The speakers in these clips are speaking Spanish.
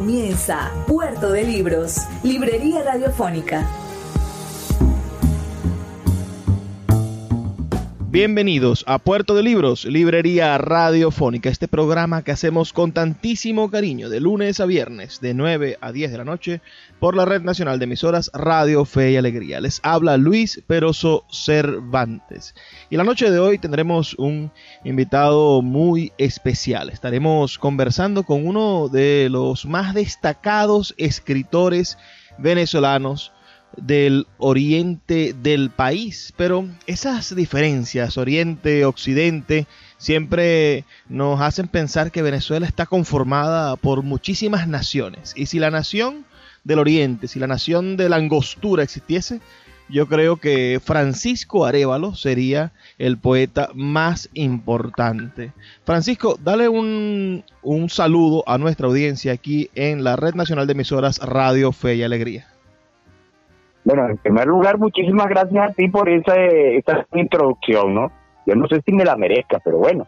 Comienza Puerto de Libros, Librería Radiofónica. Bienvenidos a Puerto de Libros, Librería Radiofónica, este programa que hacemos con tantísimo cariño de lunes a viernes de 9 a 10 de la noche por la Red Nacional de Emisoras Radio Fe y Alegría. Les habla Luis Peroso Cervantes. Y la noche de hoy tendremos un invitado muy especial. Estaremos conversando con uno de los más destacados escritores venezolanos del oriente del país. Pero esas diferencias, oriente, occidente, siempre nos hacen pensar que Venezuela está conformada por muchísimas naciones. Y si la nación del oriente, si la nación de la angostura existiese, yo creo que Francisco Arevalo sería el poeta más importante. Francisco, dale un, un saludo a nuestra audiencia aquí en la Red Nacional de Emisoras Radio Fe y Alegría. Bueno, en primer lugar, muchísimas gracias a ti por esa, esa introducción, ¿no? Yo no sé si me la merezca, pero bueno.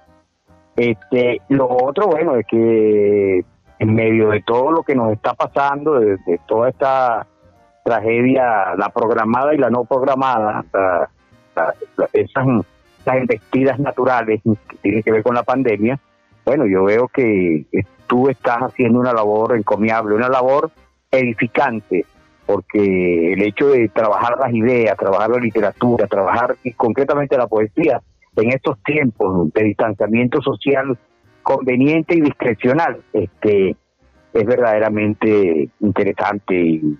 Este, lo otro, bueno, es que en medio de todo lo que nos está pasando, de, toda esta tragedia, la programada y la no programada, esas, esas embestidas naturales que tienen que ver con la pandemia, bueno, yo veo que tú estás haciendo una labor encomiable, una labor edificante, porque el hecho de trabajar las ideas, trabajar la literatura, trabajar y concretamente la poesía en estos tiempos de distanciamiento social conveniente y discrecional, este es verdaderamente interesante y,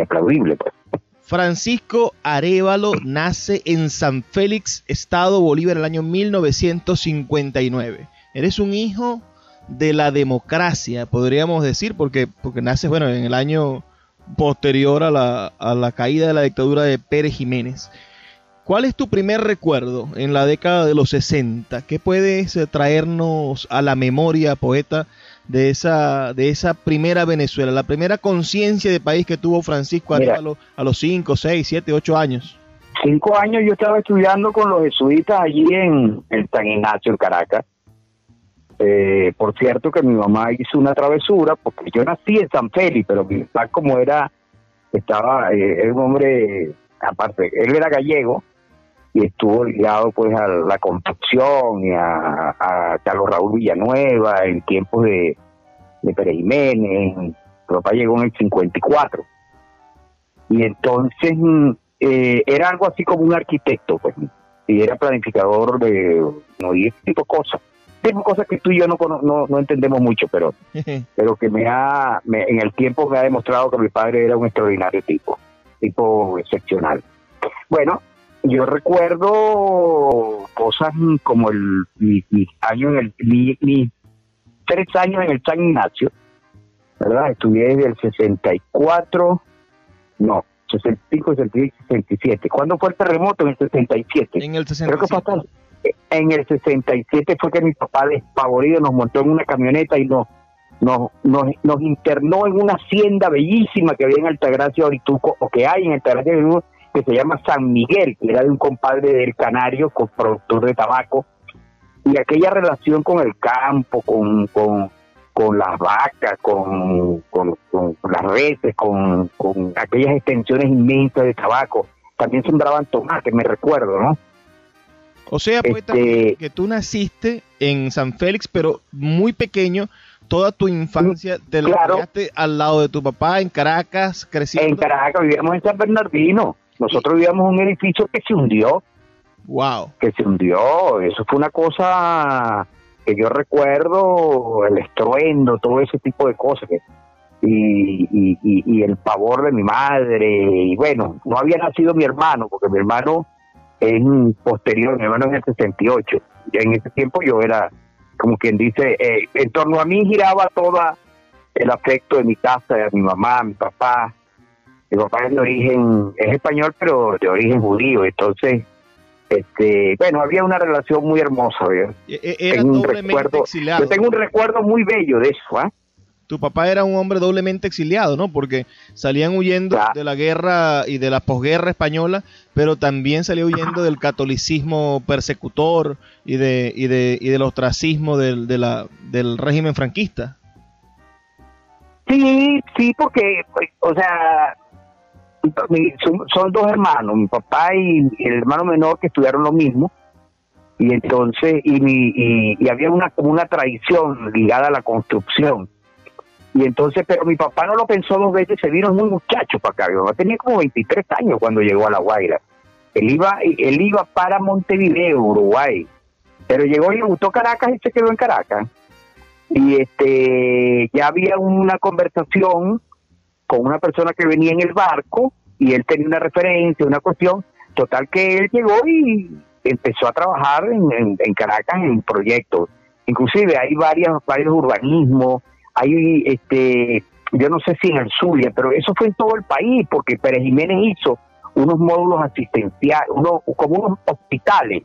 aplaudible. Pues. Francisco Arevalo nace en San Félix, Estado Bolívar, el año 1959. Eres un hijo de la democracia, podríamos decir, porque, porque naces, bueno, en el año posterior a la, a la caída de la dictadura de Pérez Jiménez. ¿Cuál es tu primer recuerdo en la década de los 60? ¿Qué puedes eh, traernos a la memoria, poeta, de esa, de esa primera Venezuela, la primera conciencia de país que tuvo Francisco a los 5, 6, 7, 8 años? Cinco años yo estaba estudiando con los jesuitas allí en, en San Ignacio, en Caracas. Eh, por cierto que mi mamá hizo una travesura, porque yo nací en San Félix, pero mi papá como era, estaba, eh, era un hombre, aparte, él era gallego y estuvo ligado pues a la construcción y a, Carlos Raúl Villanueva en tiempos de, de Pérez Jiménez. Mi papá llegó en el 54. Y entonces mm, eh, era algo así como un arquitecto, pues, y era planificador de no, y ese tipo de cosas cosas que tú y yo no, no, entendemos mucho, pero, pero que me ha, en el tiempo me ha demostrado que mi padre era un extraordinario tipo, tipo excepcional. Bueno, yo recuerdo cosas como el mi, año en el mi, tres años en el San Ignacio, ¿verdad? Estudié desde el 64, no, 65, 66, 67. ¿Cuándo fue el terremoto? En el 67. En el 67. Creo que fue en el 67 fue que mi papá despavorido nos montó en una camioneta y nos, nos, nos, internó en una hacienda bellísima que había en Altagracia Orituco, o que hay en Altagracia Orituco, que se llama San Miguel, que era de un compadre del Canario, con productor de tabaco, y aquella relación con el campo, con, con, con las vacas, con, con, las reses, con, con aquellas extensiones inmensas de tabaco. También sembraban tomate, me recuerdo, ¿no? O sea, poeta, este, que tú naciste en San Félix, pero muy pequeño, toda tu infancia te lo al lado de tu papá en Caracas, creciendo. En Caracas vivíamos en San Bernardino. Nosotros vivíamos en un edificio que se hundió. Wow. Que se hundió. Eso fue una cosa que yo recuerdo, el estruendo, todo ese tipo de cosas. y, y, y el pavor de mi madre. Y bueno, no había nacido mi hermano, porque mi hermano en posterior, mi hermano en el 68. Ya en ese tiempo yo era, como quien dice, eh, en torno a mí giraba todo el afecto de mi casa, de mi mamá, mi papá, Mi papá es de origen, es español, pero de origen judío. Entonces, este, bueno, había una relación muy hermosa. E, e, era tengo un recuerdo. Yo tengo un recuerdo muy bello de eso. ¿ah? Tu papá era un hombre doblemente exiliado, ¿no? Porque salían huyendo de la guerra y de la posguerra española, pero también salía huyendo del catolicismo persecutor y de y de y del ostracismo del, de la, del régimen franquista. Sí, sí, porque, o sea, son, dos hermanos, mi papá y, el hermano menor que estudiaron lo mismo, y entonces, y, y, y había una, una tradición ligada a la construcción. Y entonces, pero mi papá no lo pensó dos veces, se vino muy muchacho para acá. Mi papá tenía como 23 años cuando llegó a La Guaira. Él iba, él iba para Montevideo, Uruguay. Pero llegó y le gustó Caracas y se quedó en Caracas. Y este ya había una conversación con una persona que venía en el barco y él tenía una referencia, una cuestión. Total que él llegó y empezó a trabajar en, en, Caracas en proyectos. Inclusive hay varios, varios urbanismos, hay este, yo no sé si en el Zulia, pero eso fue en todo el país, porque Pérez Jiménez hizo unos módulos asistenciales, unos, como unos hospitales.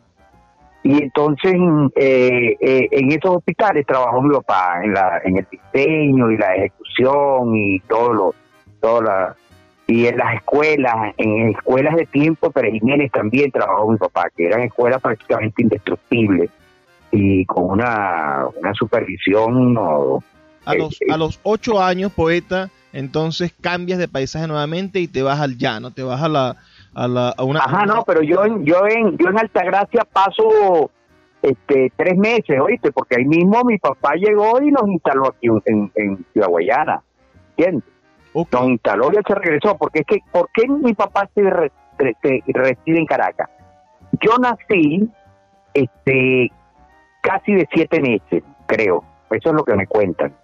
Y entonces eh, eh, en esos hospitales trabajó mi papá en, la, en el diseño y la ejecución y todo lo, todo y en las escuelas, en escuelas de tiempo Pérez Jiménez también trabajó mi papá, que eran escuelas prácticamente indestructibles y con una, una supervisión a los, a los ocho años, poeta, entonces cambias de paisaje nuevamente y te vas al llano, te vas a la... A, la, a una, Ajá, no, pero yo en, yo en, yo en Altagracia paso este, tres meses, oíste, porque ahí mismo mi papá llegó y nos instaló aquí en, en Ciudad Guayana, ¿entiendes? Nos instaló y se regresó, porque es que, ¿por qué mi papá se, se reside en Caracas? Yo nací este, casi de siete meses, creo, eso es lo que me cuentan.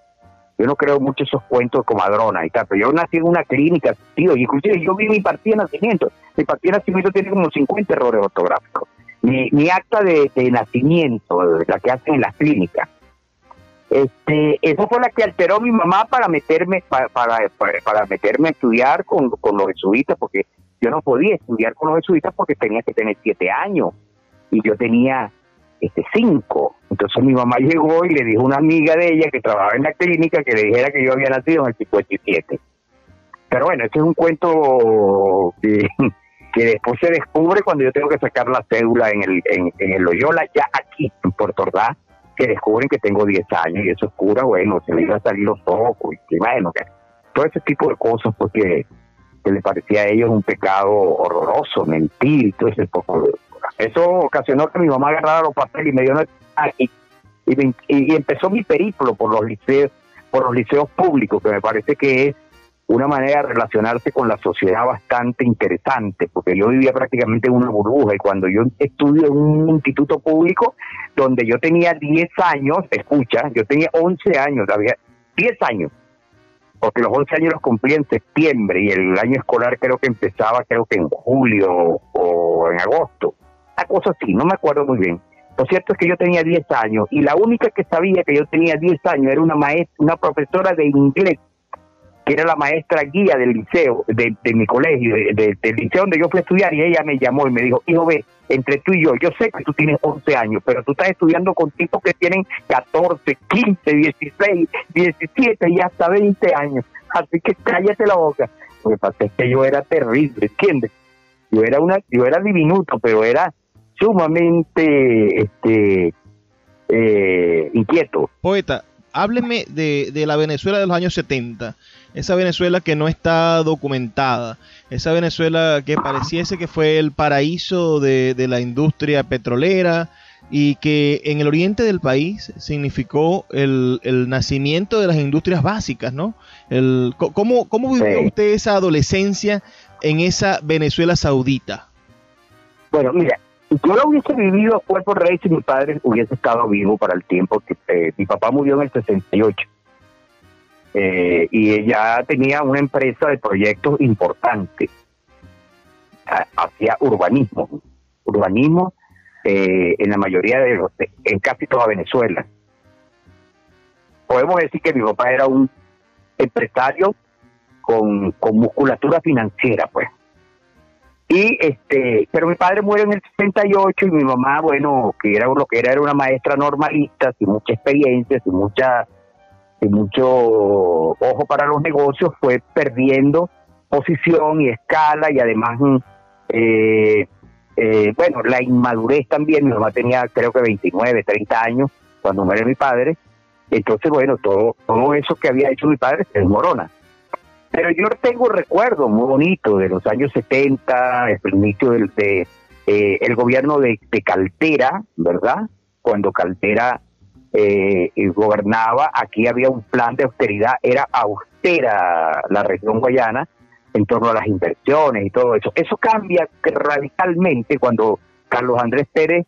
Yo no creo mucho esos cuentos como comadrona y tal, pero yo nací en una clínica, tío, y inclusive yo vi mi partida de nacimiento. Mi partida de nacimiento tiene como 50 errores ortográficos. Mi, acta de, nacimiento, la que hacen en las clínicas, este, eso fue la que alteró mi mamá para meterme para, para, para meterme a estudiar con, con los jesuitas, porque yo no podía estudiar con los jesuitas porque tenía que tener siete años y yo tenía este cinco. Entonces mi mamá llegó y le dijo a una amiga de ella que trabajaba en la clínica que le dijera que yo había nacido en el 57. Pero bueno, este es un cuento que, después se descubre cuando yo tengo que sacar la cédula en el, en, el Loyola, ya aquí en Puerto Ordaz, que descubren que tengo 10 años y eso es cura, bueno, se le iba a salir los ojos y bueno, que todo ese tipo de cosas porque que le parecía a ellos un pecado horroroso, mentir y todo ese poco de eso ocasionó que mi mamá agarrara los papeles y me dio y, y, empezó mi periplo por los liceos, por los liceos públicos, que me parece que es una manera de relacionarse con la sociedad bastante interesante, porque yo vivía prácticamente en una burbuja y cuando yo estudio en un instituto público donde yo tenía 10 años, escucha, yo tenía 11 años, había 10 años, porque los 11 años los cumplí en septiembre y el año escolar creo que empezaba creo que en julio o en agosto una cosa así, no me acuerdo muy bien. Lo cierto es que yo tenía 10 años y la única que sabía que yo tenía 10 años era una maestra, una profesora de inglés, que era la maestra guía del liceo, de, mi colegio, del liceo donde yo fui a estudiar y ella me llamó y me dijo, hijo, ve, entre tú y yo, yo sé que tú tienes 11 años, pero tú estás estudiando con tipos que tienen 14, 15, 16, 17 y hasta 20 años, así que cállate la boca. Lo que pasa es que yo era terrible, ¿entiendes? Yo era una, yo era diminuto, pero era sumamente este, eh, inquieto. Poeta, hábleme de, de, la Venezuela de los años 70, esa Venezuela que no está documentada, esa Venezuela que pareciese que fue el paraíso de, de, la industria petrolera y que en el oriente del país significó el, el nacimiento de las industrias básicas, ¿no? El, ¿cómo, ¿Cómo vivió usted esa adolescencia en esa Venezuela saudita? Bueno, mira, yo hubiese vivido a cuerpo rey si mi padre hubiese estado vivo para el tiempo que eh, mi papá murió en el 68. Eh, y ella tenía una empresa de proyectos importantes hacia urbanismo. Urbanismo eh, en la mayoría de los, en casi toda Venezuela. Podemos decir que mi papá era un empresario con, con musculatura financiera, pues. Y este, pero mi padre muere en el 68 y mi mamá, bueno, que era lo que era, era una maestra normalista, sin mucha experiencia, sin mucha, sin mucho ojo para los negocios, fue perdiendo posición y escala y además, eh, eh, bueno, la inmadurez también, mi mamá tenía creo que 29, 30 años cuando muere mi padre, entonces bueno, todo, todo eso que había hecho mi padre se desmorona. Pero yo tengo recuerdos muy bonitos de los años 70, el inicio del de, eh, el gobierno de, Caltera, ¿verdad? Cuando Caltera eh, gobernaba, aquí había un plan de austeridad, era austera la región guayana en torno a las inversiones y todo eso. Eso cambia radicalmente cuando Carlos Andrés Pérez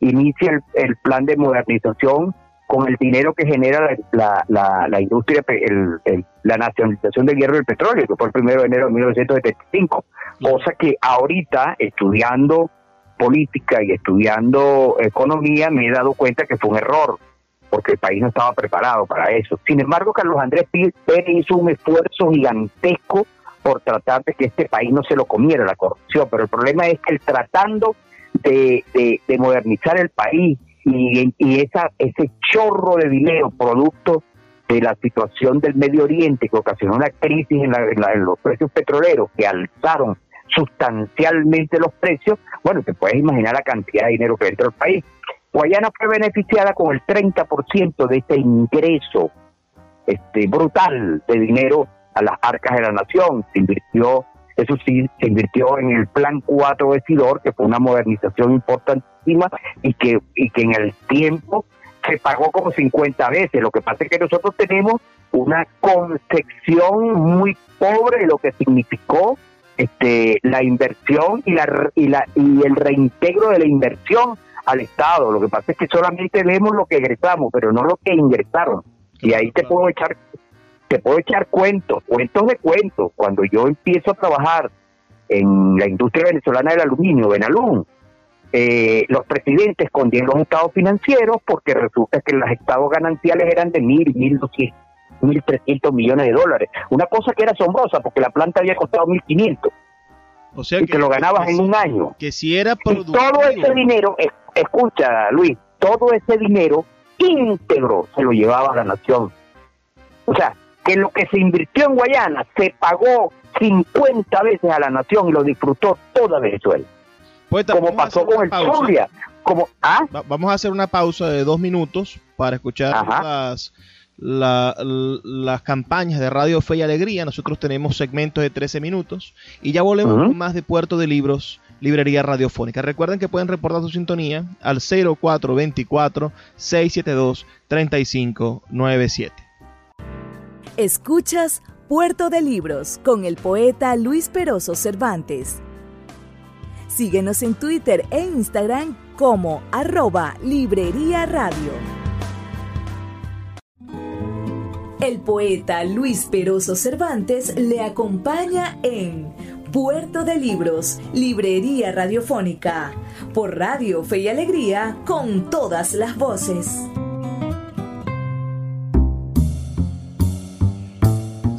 inicia el plan de modernización con el dinero que genera la, la, la industria, el, la nacionalización del hierro y el petróleo, que fue el primero de enero de 1975. Cosa que ahorita, estudiando política y estudiando economía, me he dado cuenta que fue un error, porque el país no estaba preparado para eso. Sin embargo, Carlos Andrés Pérez hizo un esfuerzo gigantesco por tratar de que este país no se lo comiera la corrupción, pero el problema es que el tratando de, de modernizar el país y, y esa, ese chorro de dinero producto de la situación del Medio Oriente que ocasionó una crisis en, los precios petroleros que alzaron sustancialmente los precios, bueno, te puedes imaginar la cantidad de dinero que entró al país. Guayana fue beneficiada con el 30% de este ingreso este brutal de dinero a las arcas de la nación. Se invirtió, eso sí, se invirtió en el Plan 4 de Sidor, que fue una modernización importante y que, y que en el tiempo se pagó como 50 veces. Lo que pasa es que nosotros tenemos una concepción muy pobre de lo que significó este, la inversión y, la, y, la, y el reintegro de la inversión al Estado. Lo que pasa es que solamente vemos lo que egresamos, pero no lo que ingresaron. Y ahí te puedo echar te puedo echar cuentos, cuentos de cuentos. Cuando yo empiezo a trabajar en la industria venezolana del aluminio, Benalún, eh, los presidentes escondían los estados financieros porque resulta que los estados gananciales eran de mil, mil doscientos, mil trescientos millones de dólares. Una cosa que era asombrosa porque la planta había costado mil quinientos. O sea y que, lo ganabas en un año. Que si era productivo. todo ese dinero, escucha Luis, todo ese dinero íntegro se lo llevaba a la nación. O sea, que lo que se invirtió en Guayana se pagó 50 veces a la nación y lo disfrutó toda Venezuela como pasó con el Zulia. Como, ¿ah? vamos a hacer una pausa de dos minutos para escuchar las, las campañas de Radio Fe y Alegría. Nosotros tenemos segmentos de 13 minutos y ya volvemos con más de Puerto de Libros, Librería Radiofónica. Recuerden que pueden reportar su sintonía al 0424-672-3597. Escuchas Puerto de Libros con el poeta Luis Peroso Cervantes. Síguenos en Twitter e Instagram como arroba Librería Radio. El poeta Luis Peroso Cervantes le acompaña en Puerto de Libros, Librería Radiofónica, por Radio Fe y Alegría, con todas las voces.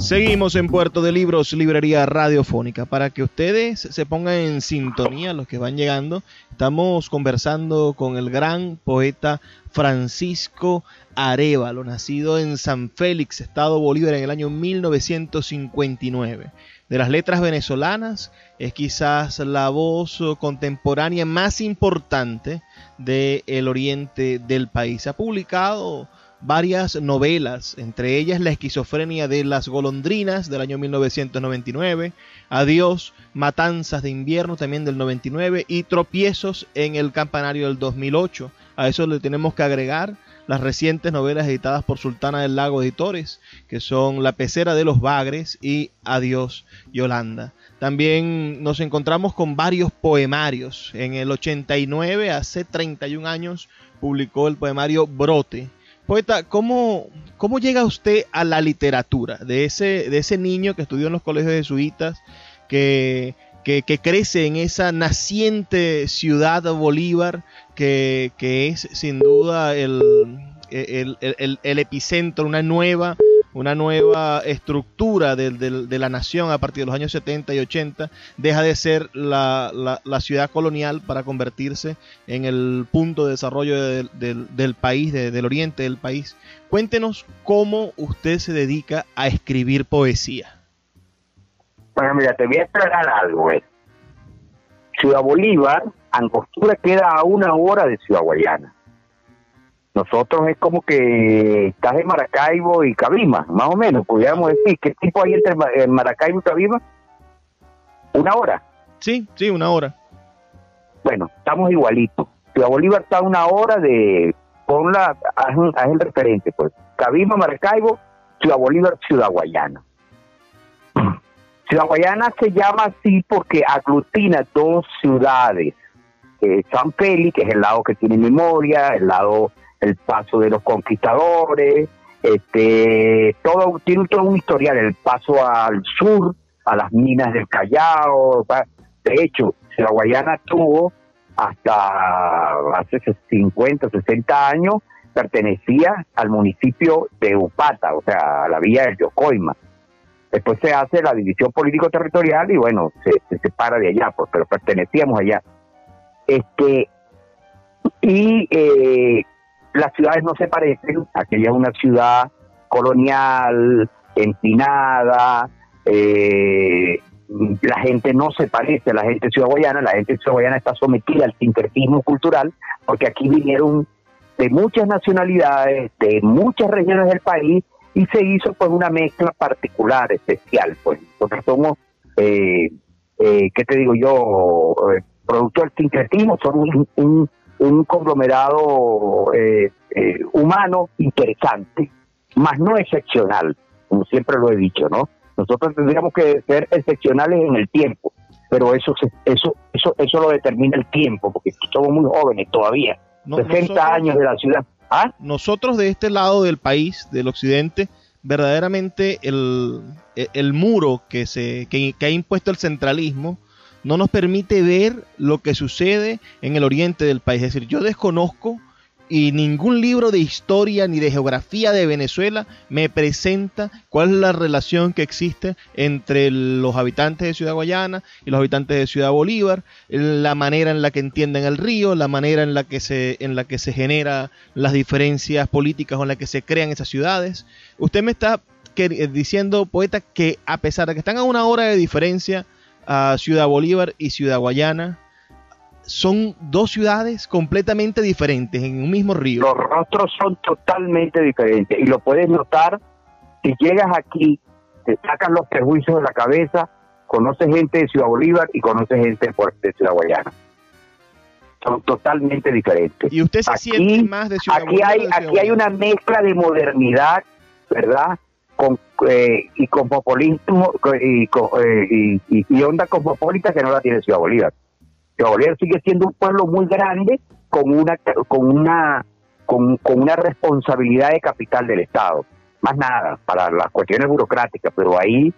Seguimos en Puerto de Libros, Librería Radiofónica. Para que ustedes se pongan en sintonía, los que van llegando, estamos conversando con el gran poeta Francisco Arevalo, nacido en San Félix, Estado Bolívar, en el año 1959. De las letras venezolanas, es quizás la voz contemporánea más importante del oriente del país. Ha publicado varias novelas, entre ellas La esquizofrenia de las golondrinas del año 1999, Adiós, Matanzas de invierno también del 99 y Tropiezos en el campanario del 2008. A eso le tenemos que agregar las recientes novelas editadas por Sultana del Lago Editores, que son La pecera de los bagres y Adiós, Yolanda. También nos encontramos con varios poemarios. En el 89, hace 31 años, publicó el poemario Brote, Poeta, ¿cómo, ¿cómo llega usted a la literatura? De ese, de ese niño que estudió en los colegios jesuitas, que, que, crece en esa naciente ciudad Bolívar, que, que es sin duda el, el, el, epicentro, una nueva, una nueva estructura de, la nación a partir de los años 70 y 80, deja de ser la, ciudad colonial para convertirse en el punto de desarrollo del país, del oriente del país. Cuéntenos cómo usted se dedica a escribir poesía. Bueno, mira, te voy a aclarar algo. Eh. Ciudad Bolívar, Angostura queda a una hora de Ciudad Guayana. Nosotros es como que estás en Maracaibo y Cabima, más o menos, pudiéramos decir. ¿Qué tipo hay entre Maracaibo y Cabima? ¿Una hora? Sí, sí, una hora. Bueno, estamos igualitos. Ciudad Bolívar está a una hora de... Ponla, haz, haz el referente, pues. Cabima, Maracaibo, Ciudad Bolívar, Ciudad Guayana. Ciudad Guayana se llama así porque aglutina dos ciudades. Eh, San Félix, que es el lado que tiene memoria, el lado el paso de los conquistadores, este, todo tiene todo un historial, el paso al sur, a las minas del Callao, de hecho, la Guayana tuvo hasta hace 50, 60 años, pertenecía al municipio de Upata, o sea, a la vía del Yocoima. Después se hace la división político-territorial y bueno, se, se separa de allá, pues, pero pertenecíamos allá. Este, y eh, las ciudades no se parecen, aquella es una ciudad colonial, empinada, eh, la gente no se parece a la gente de Ciudad Guayana, la gente de Ciudad Guayana está sometida al sincretismo cultural, porque aquí vinieron de muchas nacionalidades, de muchas regiones del país, y se hizo pues una mezcla particular, especial, pues nosotros somos, eh, eh, ¿qué te digo yo? Eh, producto del sincretismo, somos un conglomerado eh, eh, humano interesante, más no excepcional, como siempre lo he dicho, ¿no? Nosotros tendríamos que ser excepcionales en el tiempo, pero eso eso eso eso lo determina el tiempo, porque somos muy jóvenes todavía, 60 años de la ciudad. ¿Ah? Nosotros de este lado del país, del occidente, verdaderamente el, el muro que, se, que ha impuesto el centralismo, no nos permite ver lo que sucede en el oriente del país. Es decir, yo desconozco y ningún libro de historia ni de geografía de Venezuela me presenta cuál es la relación que existe entre los habitantes de Ciudad Guayana y los habitantes de Ciudad Bolívar, la manera en la que entienden el río, la manera en la que se en la que se genera las diferencias políticas o en la que se crean esas ciudades. Usted me está diciendo, poeta, que a pesar de que están a una hora de diferencia, a Ciudad Bolívar y Ciudad Guayana son dos ciudades completamente diferentes en un mismo río. Los rostros son totalmente diferentes y lo puedes notar si llegas aquí, te sacan los prejuicios de la cabeza, conoces gente de Ciudad Bolívar y conoces gente de Ciudad Guayana. Son totalmente diferentes. ¿Y usted se siente más de Ciudad aquí Bolívar? Hay, aquí hay una mezcla de modernidad, ¿verdad? Con, eh, y cosmopolismo y, eh, y, y, onda cosmopolita que no la tiene Ciudad Bolívar. Ciudad Bolívar sigue siendo un pueblo muy grande con una con una con, una responsabilidad de capital del Estado. Más nada, para las cuestiones burocráticas, pero ahí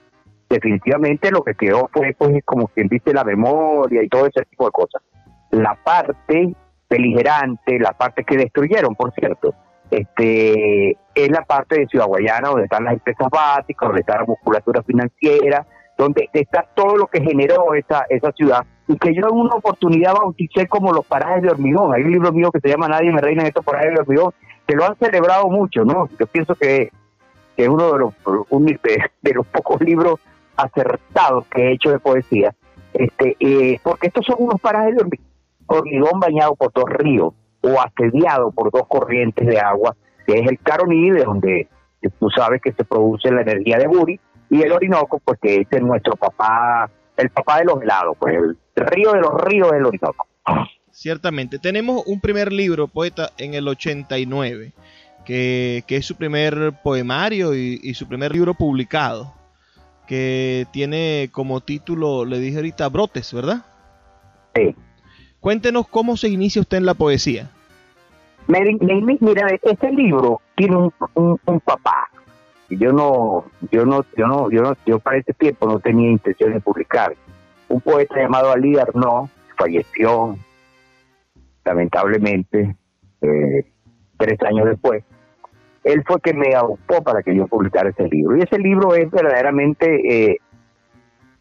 definitivamente lo que quedó fue pues como quien dice la memoria y todo ese tipo de cosas. La parte beligerante, la parte que destruyeron, por cierto, este, es la parte de Ciudad Guayana donde están las empresas básicas, donde está la musculatura financiera, donde está todo lo que generó esa, esa ciudad y que yo en una oportunidad bauticé como los parajes de hormigón. Hay un libro mío que se llama Nadie me reina en estos parajes de hormigón, que lo han celebrado mucho, ¿no? Yo pienso que, es uno de los, de, los pocos libros acertados que he hecho de poesía, este, eh, porque estos son unos parajes de hormigón bañado por dos ríos o asediado por dos corrientes de agua, que es el Caroní, de donde tú sabes que se produce la energía de Buri, y el Orinoco, pues que es nuestro papá, el papá de los helados, pues el río de los ríos es el Orinoco. Ciertamente. Tenemos un primer libro, poeta, en el 89, que, que es su primer poemario y, y su primer libro publicado, que tiene como título, le dije ahorita, Brotes, ¿verdad? Sí. Cuéntenos cómo se inicia usted en la poesía. Mira, este libro tiene un, papá. Yo no, yo no, yo no, yo no, yo para ese tiempo no tenía intención de publicar. Un poeta llamado Ali Arnaud falleció lamentablemente eh, tres años después. él fue que me adoptó para que yo publicara ese libro. Y ese libro es verdaderamente eh,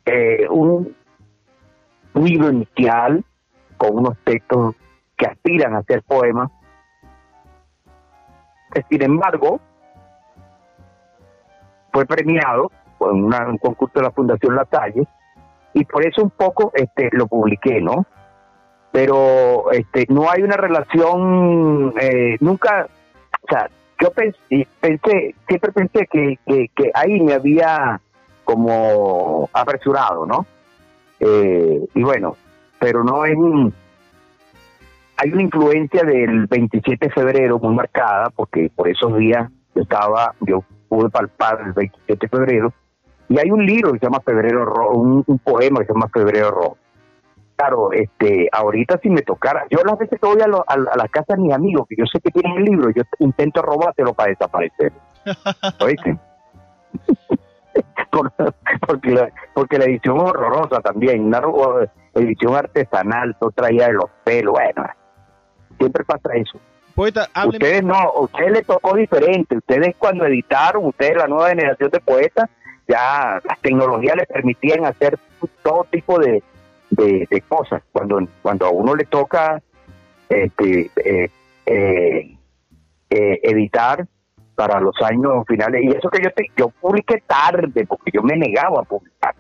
eh, un libro inicial con unos textos que aspiran a ser poemas. Sin embargo, fue premiado con un concurso de la Fundación La Salle y por eso un poco este lo publiqué, ¿no? Pero este no hay una relación, eh, nunca, o sea, yo pensé, pensé siempre pensé que, que, ahí me había como apresurado, ¿no? Eh, y bueno, pero no es un, hay una influencia del 27 de febrero muy marcada, porque por esos días yo estaba, yo pude palpar el 27 de febrero, y hay un libro que se llama Febrero Rojo, un, poema que se llama Febrero Rojo. Claro, este, ahorita si me tocara, yo las veces que voy a, la casa de mis amigos, que yo sé que tienen el libro, yo intento robártelo para desaparecer. ¿Oíste? porque, la, porque la edición es horrorosa también, una edición artesanal, todo traía de los pelos, bueno, siempre pasa eso. Poeta, ustedes no, ustedes les tocó diferente, ustedes cuando editaron, ustedes la nueva generación de poetas, ya las tecnologías les permitían hacer todo tipo de, de, cosas. Cuando, cuando a uno le toca este, eh, eh, eh, editar para los años finales, y eso que yo, te, yo publiqué tarde, porque yo me negaba a publicar.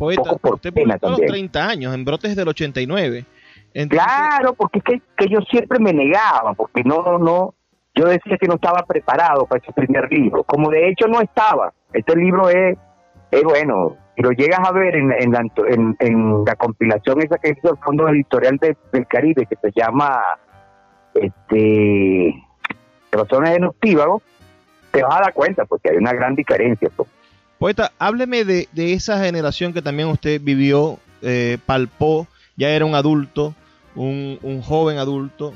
Poeta, por usted publicó a los 30 años, en Brotes del 89. Claro, porque es que, que, yo siempre me negaba, porque no, no, no, yo decía que no estaba preparado para ese primer libro, como de hecho no estaba. Este libro es, es bueno, si lo llegas a ver en, en, la, en, la compilación esa que hizo el Fondo Editorial del Caribe, que se llama este Razones de Noctívago, te vas a dar cuenta, porque hay una gran diferencia. Pues. Poeta, hábleme de, de esa generación que también usted vivió, eh, palpó, ya era un adulto, un, un joven adulto.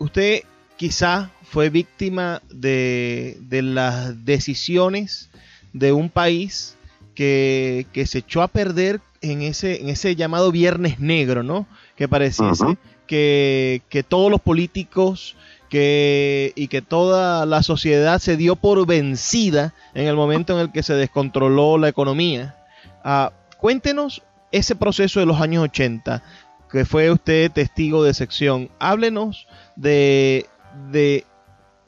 Usted quizá fue víctima de, de las decisiones de un país que, que, se echó a perder en ese, en ese llamado Viernes Negro, ¿no? Que pareciese que, que, todos los políticos y que toda la sociedad se dio por vencida en el momento en el que se descontroló la economía. Ah, cuéntenos ese proceso de los años 80, que fue usted testigo de sección. Háblenos de, de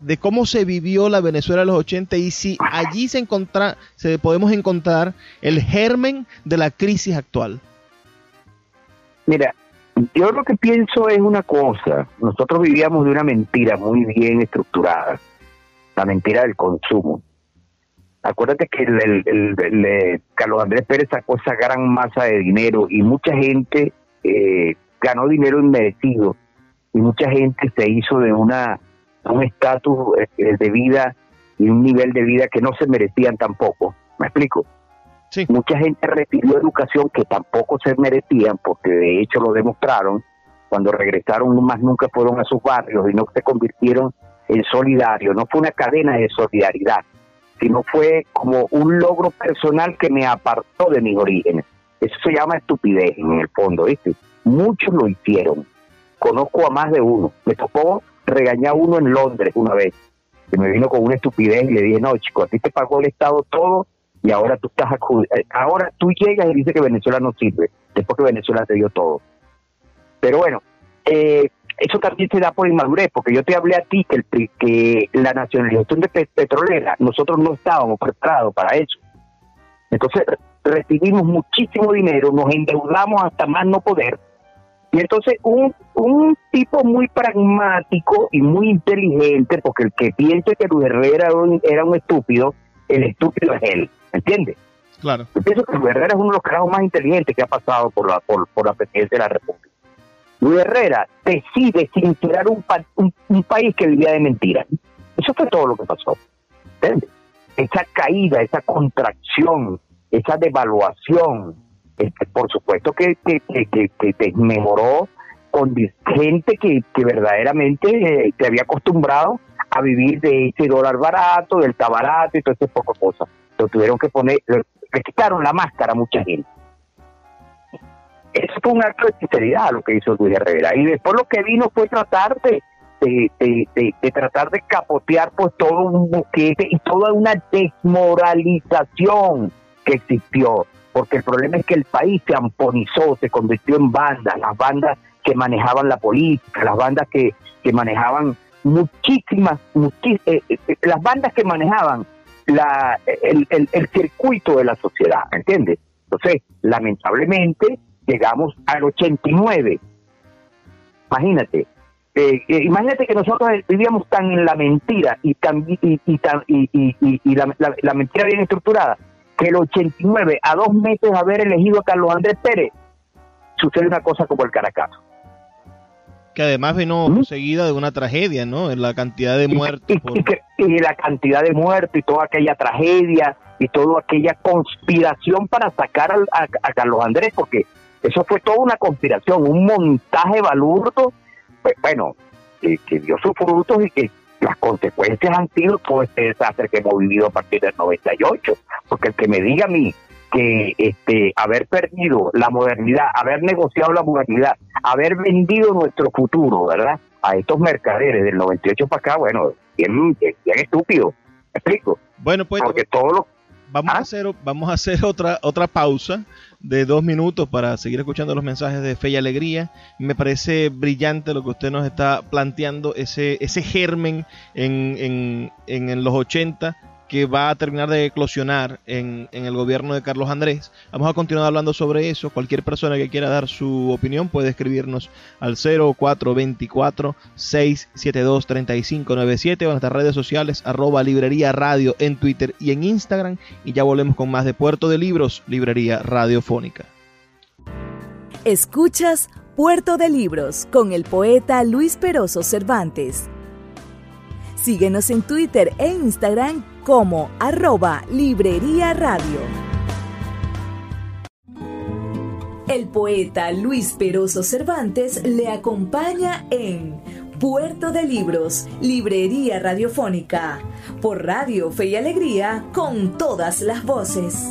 de cómo se vivió la Venezuela de los 80 y si allí se encontra, se podemos encontrar el germen de la crisis actual. Mira, yo lo que pienso es una cosa, nosotros vivíamos de una mentira muy bien estructurada, la mentira del consumo. Acuérdate que el, Carlos Andrés Pérez sacó esa gran masa de dinero y mucha gente eh, ganó dinero inmerecido y mucha gente se hizo de una un estatus eh, de vida y un nivel de vida que no se merecían tampoco. ¿Me explico? Mucha gente recibió educación que tampoco se merecían, porque de hecho lo demostraron, cuando regresaron más nunca fueron a sus barrios y no se convirtieron en solidarios. No fue una cadena de solidaridad, sino fue como un logro personal que me apartó de mis orígenes. Eso se llama estupidez en el fondo, ¿viste? Muchos lo hicieron. Conozco a más de uno. Me tocó regañé a uno en Londres una vez, que me vino con una estupidez y le dije, no, chico, a ti te pagó el Estado todo y ahora tú estás eh, ahora tú llegas y dices que Venezuela no sirve, después que Venezuela te dio todo. Pero bueno, eh, eso también se da por inmadurez, porque yo te hablé a ti que, el, que la nacionalización de petrolera, nosotros no estábamos preparados para eso. Entonces recibimos muchísimo dinero, nos endeudamos hasta más no poder, y entonces un, un tipo muy pragmático y muy inteligente, porque el que piense que Luis Herrera era un, estúpido, el estúpido es él, ¿entiendes? Claro. Yo pienso que Luis Herrera es uno de los carajos más inteligentes que ha pasado por la, por, la presidencia de la República. Luis Herrera decide sincerar un, un, un país que vivía de mentiras. Eso fue todo lo que pasó. ¿Entiendes? Esa caída, esa contracción, esa devaluación, este, por supuesto que, que, que, que, mejoró con gente que, que verdaderamente eh, te había acostumbrado a vivir de ese dólar barato, del barato y todo ese poco cosas. Lo tuvieron que poner, le quitaron la máscara a mucha gente. Eso fue un acto de sinceridad lo que hizo Luis Herrera. Y después lo que vino fue tratar de, de, de, tratar de capotear pues todo un boquete y toda una desmoralización que existió, porque el problema es que el país se amponizó, se convirtió en bandas, las bandas que manejaban la política, las bandas que, que manejaban muchísimas, eh, eh, las bandas que manejaban la, el, el, circuito de la sociedad, ¿entiendes? Entonces, lamentablemente, llegamos al 89. Imagínate, eh, imagínate que nosotros vivíamos tan en la mentira y tan y, y, y, y la, la, mentira bien estructurada que el 89 a dos meses de haber elegido a Carlos Andrés Pérez sucede una cosa como el Caracazo que además vino seguida de una tragedia, ¿no? En la cantidad de muertos. Y, la cantidad de muertos y toda aquella tragedia y toda aquella conspiración para sacar a, Carlos Andrés, porque eso fue toda una conspiración, un montaje balurdo, pues, bueno, que dio sus frutos y que las consecuencias han sido todo este desastre que hemos vivido a partir del 98, porque el que me diga a mí que este, haber perdido la modernidad, haber negociado la modernidad, haber vendido nuestro futuro, ¿verdad? A estos mercaderes del 98 para acá, bueno, bien, bien estúpido. ¿Me explico? Bueno, pues. Porque todo Vamos, a ¿Ah? hacer, vamos a hacer otra, otra pausa de dos minutos para seguir escuchando los mensajes de fe y alegría. Me parece brillante lo que usted nos está planteando, ese, ese germen en, en, en los 80 que va a terminar de eclosionar en, en, el gobierno de Carlos Andrés. Vamos a continuar hablando sobre eso. Cualquier persona que quiera dar su opinión puede escribirnos al 0424-672-3597 o en nuestras redes sociales arroba librería radio en Twitter y en Instagram. Y ya volvemos con más de Puerto de Libros, Librería Radiofónica. Escuchas Puerto de Libros con el poeta Luis Peroso Cervantes. Síguenos en Twitter e Instagram como arroba Librería Radio. El poeta Luis Peroso Cervantes le acompaña en Puerto de Libros, Librería Radiofónica, por Radio Fe y Alegría, con todas las voces.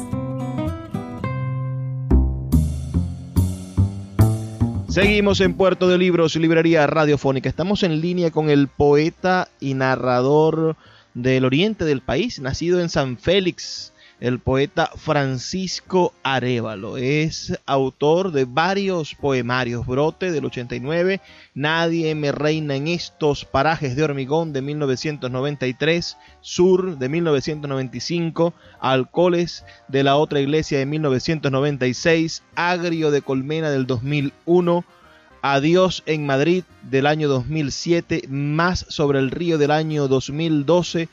Seguimos en Puerto de Libros, Librería Radiofónica. Estamos en línea con el poeta y narrador del oriente del país, nacido en San Félix, el poeta Francisco Arevalo. Es autor de varios poemarios. Brote del 89, Nadie me reina en estos parajes de hormigón de 1993, Sur de 1995, Alcoholes de la otra iglesia de 1996, Agrio de Colmena del 2001, Adiós en Madrid del año 2007, Más sobre el río del año 2012,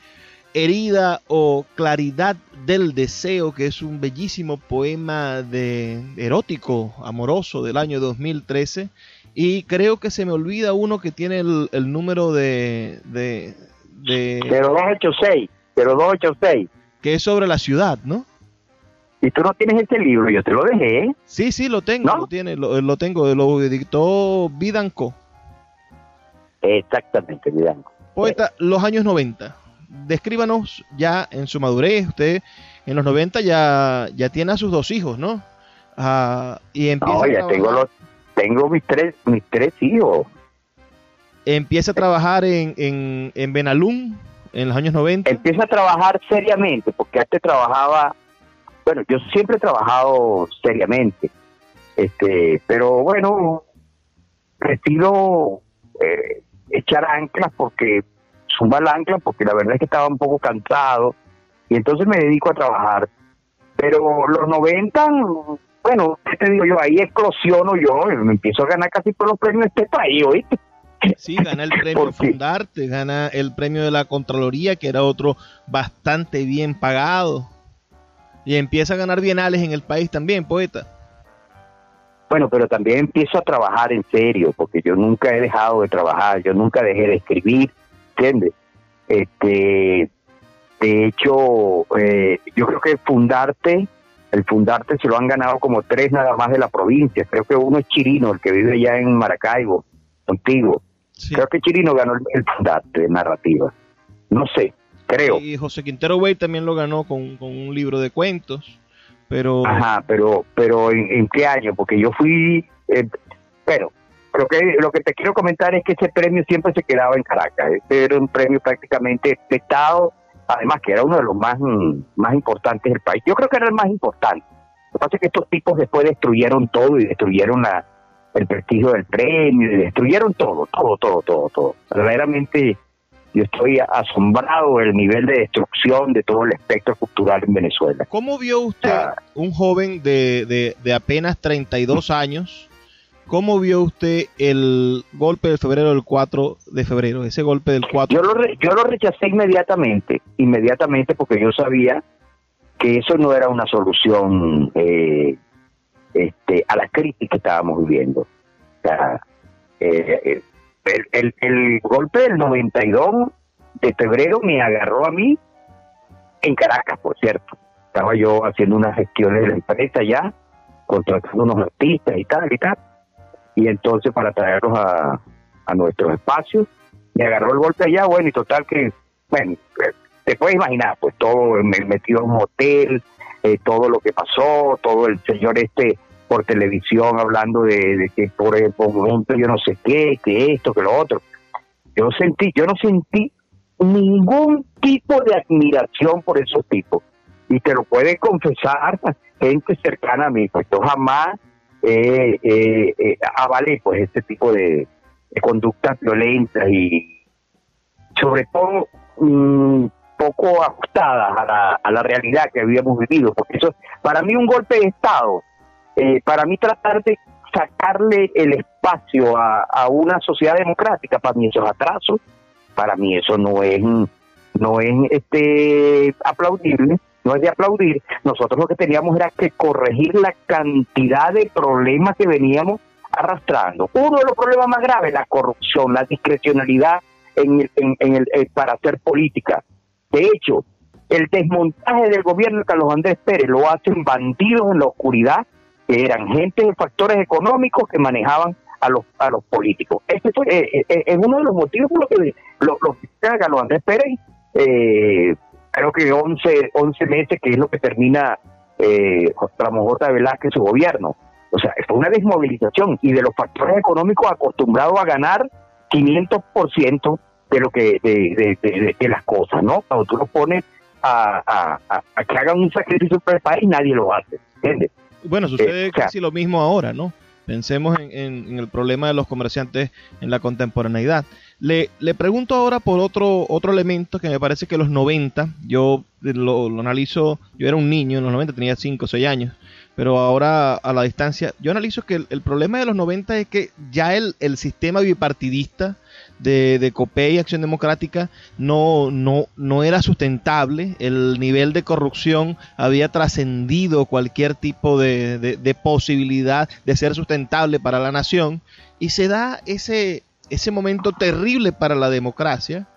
Herida o Claridad del Deseo, que es un bellísimo poema de erótico, amoroso del año 2013. Y creo que se me olvida uno que tiene el, número de, de, de... 0286, 0286. Que es sobre la ciudad, ¿no? Y tú no tienes este libro, yo te lo dejé. Sí, sí, lo tengo, lo, tiene, lo, tengo, lo dictó Vidanco. Exactamente, Vidanco. Poeta, los años 90 descríbanos ya en su madurez, usted en los 90 ya, ya tiene a sus dos hijos, ¿no? Ah, y empieza no, ya tengo, los, tengo mis, tres, mis tres hijos. Empieza a trabajar en, en, en Benalún en los años 90. Empieza a trabajar seriamente, porque antes trabajaba, bueno, yo siempre he trabajado seriamente, este, pero bueno, prefiero eh, echar anclas porque suma el ancla porque la verdad es que estaba un poco cansado y entonces me dedico a trabajar. Pero los 90, bueno, ¿qué te digo yo? Ahí explosiono yo, me empiezo a ganar casi todos los premios de este país, ¿oíste? Sí, gana el premio Fundarte, gana el premio de la Contraloría, que era otro bastante bien pagado. Y empieza a ganar bienales en el país también, poeta. Bueno, pero también empiezo a trabajar en serio, porque yo nunca he dejado de trabajar, yo nunca dejé de escribir, ¿entiendes? Este, de hecho, eh, yo creo que Fundarte, el Fundarte se lo han ganado como tres nada más de la provincia. Creo que uno es Chirino, el que vive allá en Maracaibo, contigo. Creo que Chirino ganó el, Fundarte de narrativa. No sé, creo. Y José Quintero Wey también lo ganó con, un libro de cuentos, pero... Ajá, pero, pero ¿en, qué año? Porque yo fui... Eh, pero lo que, lo que te quiero comentar es que ese premio siempre se quedaba en Caracas. Este era un premio prácticamente Estado, además que era uno de los más, mm, más importantes del país. Yo creo que era el más importante. Lo que pasa es que estos tipos después destruyeron todo y destruyeron la, el prestigio del premio y destruyeron todo, todo, todo, todo, todo. Verdaderamente yo estoy asombrado del nivel de destrucción de todo el espectro cultural en Venezuela. ¿Cómo vio usted un joven de, de, de apenas 32 años? ¿Cómo vio usted el golpe de febrero del 4 de febrero? Ese golpe del 4. Yo lo, yo lo rechacé inmediatamente, inmediatamente porque yo sabía que eso no era una solución eh, este, a la crisis que estábamos viviendo. O sea, eh, eh el, el, golpe del 92 de febrero me agarró a mí en Caracas, por cierto. Estaba yo haciendo unas gestiones de la empresa ya, contratando unos artistas y tal y tal. Y entonces para traerlos a, a nuestros espacios, me agarró el golpe allá, bueno, y total que, bueno, eh, te puedes imaginar, pues todo, me metió en un hotel, eh, todo lo que pasó, todo el señor este por televisión hablando de, que por, momento yo no sé qué, que esto, que lo otro. Yo sentí, yo no sentí ningún tipo de admiración por esos tipos. Y te lo puede confesar gente cercana a mí, pues yo jamás eh, eh, avalé pues este tipo de, conductas violentas y sobre todo mm, poco ajustadas a la, a la realidad que habíamos vivido, porque eso para mí un golpe de Estado eh, para mí tratar de sacarle el espacio a, una sociedad democrática, para mí eso es atraso, para mí eso no es, no es este aplaudible, no es de aplaudir. Nosotros lo que teníamos era que corregir la cantidad de problemas que veníamos arrastrando. Uno de los problemas más graves, la corrupción, la discrecionalidad en en el, eh, para hacer política. De hecho, el desmontaje del gobierno de Carlos Andrés Pérez lo hacen bandidos en la oscuridad que eran gente de factores económicos que manejaban a los a los políticos. Este fue, eh, eh, eh, es uno de los motivos por los que los, los Carlos Andrés Pérez, creo que 11, 11 meses, que es lo que termina eh, Ramón J. Velázquez su gobierno. O sea, fue una desmovilización y de los factores económicos acostumbrados a ganar 500% de lo que de, de, las cosas, ¿no? Cuando tú lo pones a, a, a, que hagan un sacrificio para el país, nadie lo hace, ¿entiendes? Bueno, sucede casi lo mismo ahora, ¿no? Pensemos en, el problema de los comerciantes en la contemporaneidad. Le, le, pregunto ahora por otro, otro elemento que me parece que los 90, yo lo, analizo, yo era un niño, en los 90 tenía 5 o 6 años, pero ahora a la distancia, yo analizo que el, problema de los 90 es que ya el, el sistema bipartidista de, de COPE y Acción Democrática no, no, no era sustentable, el nivel de corrupción había trascendido cualquier tipo de, de, posibilidad de ser sustentable para la nación. Y se da ese, ese momento terrible para la democracia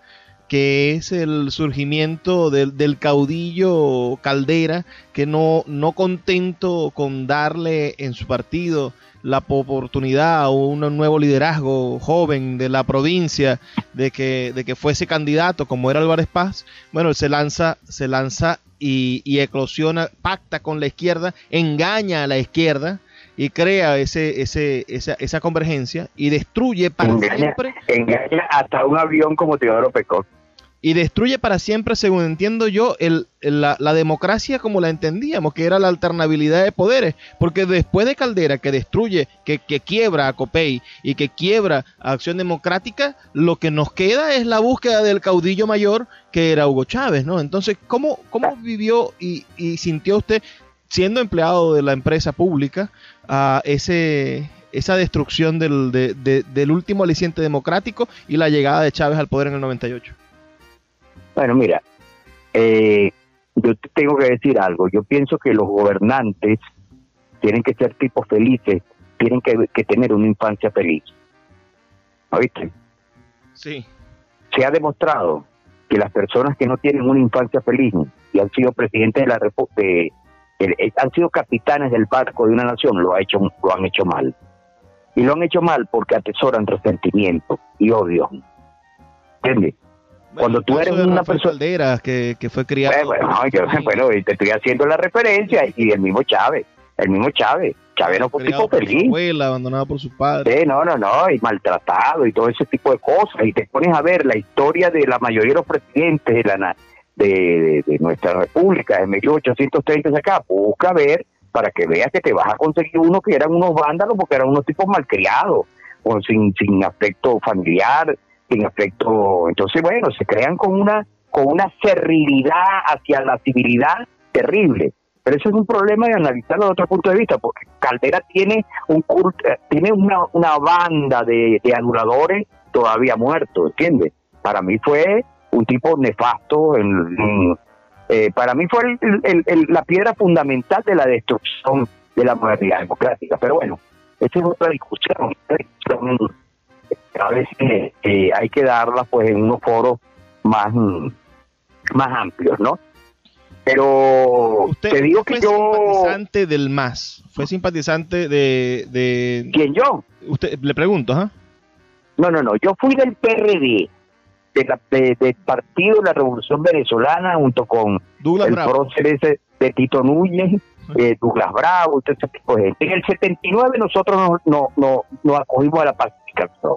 que es el surgimiento del, del, caudillo Caldera, que no, no contento con darle en su partido la oportunidad o un nuevo liderazgo joven de la provincia de que, de que fuese candidato como era Álvarez Paz, bueno, se lanza, se lanza y, eclosiona, pacta con la izquierda, engaña a la izquierda y crea ese, ese, esa, esa convergencia y destruye para siempre. Engaña hasta un avión como Teodoro Pecot y destruye para siempre, según entiendo yo, el, la, democracia como la entendíamos, que era la alternabilidad de poderes, porque después de Caldera, que destruye, que, que quiebra a Copey y que quiebra a Acción Democrática, lo que nos queda es la búsqueda del caudillo mayor que era Hugo Chávez, ¿no? Entonces, ¿cómo, cómo vivió y, sintió usted, siendo empleado de la empresa pública, a ese, esa destrucción del, del último aliciente democrático y la llegada de Chávez al poder en el 98? Bueno, mira, eh, yo tengo que decir algo. Yo pienso que los gobernantes tienen que ser tipos felices, tienen que, tener una infancia feliz. ¿Oíste? Sí. Se ha demostrado que las personas que no tienen una infancia feliz y han sido presidentes de la República, eh, han sido capitanes del barco de una nación, lo, ha hecho, lo han hecho mal. Y lo han hecho mal porque atesoran resentimiento y odio. ¿Entiendes? Cuando tú eres una persona... que, que fue criado... Bueno, te estoy haciendo la referencia, y el mismo Chávez, el mismo Chávez. Chavero fue un tipo feliz. Su abuela, abandonado por su padre. Sí, no, no, no, y maltratado y todo ese tipo de cosas. Y te pones a ver la historia de la mayoría de los presidentes de, la, de, de, nuestra república de 1830 acá. Busca ver para que veas que te vas a conseguir uno que eran unos vándalos porque eran unos tipos malcriados, o sin, sin afecto familiar, sin afecto. Entonces, bueno, se crean con una, con una serrilidad hacia la civilidad terrible. Pero eso es un problema de analizarlo de otro punto de vista, porque Caldera tiene un eh, tiene una, una banda de, anuladores todavía muertos, ¿entiendes? Para mí fue un tipo nefasto, en, eh, para mí fue la piedra fundamental de la destrucción de la modernidad democrática. Pero bueno, esa es otra discusión, a veces eh, hay que darla pues en unos foros más, más amplios, ¿no? Pero te digo que yo... simpatizante del MAS, fue simpatizante de... de... ¿Quién yo? Usted, le pregunto, ¿ah? No, no, no, yo fui del PRD, del Partido de la Revolución Venezolana, junto con Douglas el Bravo. de Tito Núñez, eh, Douglas Bravo, todo ese tipo de gente. En el 79 nosotros nos no, no, no acogimos a la pacificación.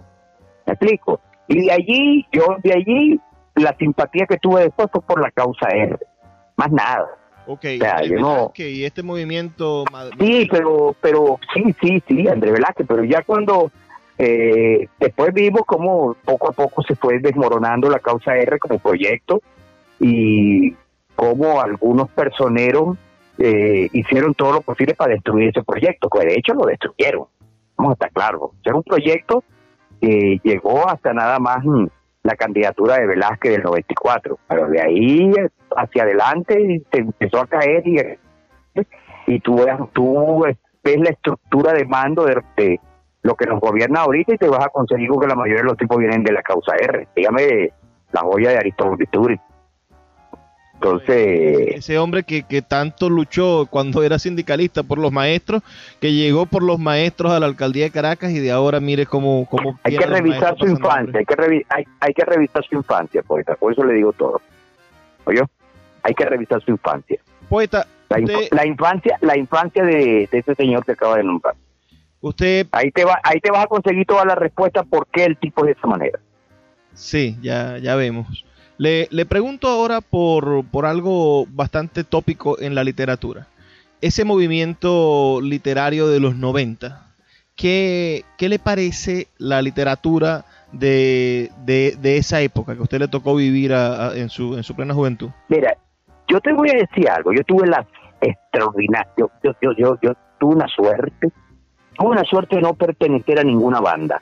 ¿Me explico? Y de allí, yo de allí, la simpatía que tuve después fue por la causa R más nada. Ok, o y este movimiento... Sí, pero, pero sí, sí, sí, André Velázquez, pero ya cuando eh, después vimos cómo poco a poco se fue desmoronando la causa R como proyecto y cómo algunos personeros eh, hicieron todo lo posible para destruir ese proyecto, que de hecho lo destruyeron, vamos a estar claros. Era un proyecto que llegó hasta nada más la candidatura de Velázquez del 94, pero de ahí hacia adelante se empezó a caer y, y tú, tú ves la estructura de mando de, lo que nos gobierna ahorita y te vas a conseguir que la mayoría de los tipos vienen de la causa R. Dígame la joya de Aristóteles. Entonces... Ese hombre que, que tanto luchó cuando era sindicalista por los maestros, que llegó por los maestros a la alcaldía de Caracas y de ahora mire cómo... cómo hay que revisar su infancia, hay que, hay, hay que revisar su infancia, poeta, por eso le digo todo. ¿Oye? Hay que revisar su infancia. Poeta, la, infancia la infancia de, ese señor que acaba de nombrar. Usted... Ahí te, va, ahí te vas a conseguir toda la respuesta por qué el tipo es de esa manera. Sí, ya, ya vemos. Le, pregunto ahora por, por algo bastante tópico en la literatura. Ese movimiento literario de los 90, ¿qué, qué le parece la literatura de, de, esa época que a usted le tocó vivir en, su, en su plena juventud? Mira, yo te voy a decir algo. Yo tuve la extraordinaria, yo, yo, yo, yo, tuve una suerte, tuve una suerte no pertenecer a ninguna banda,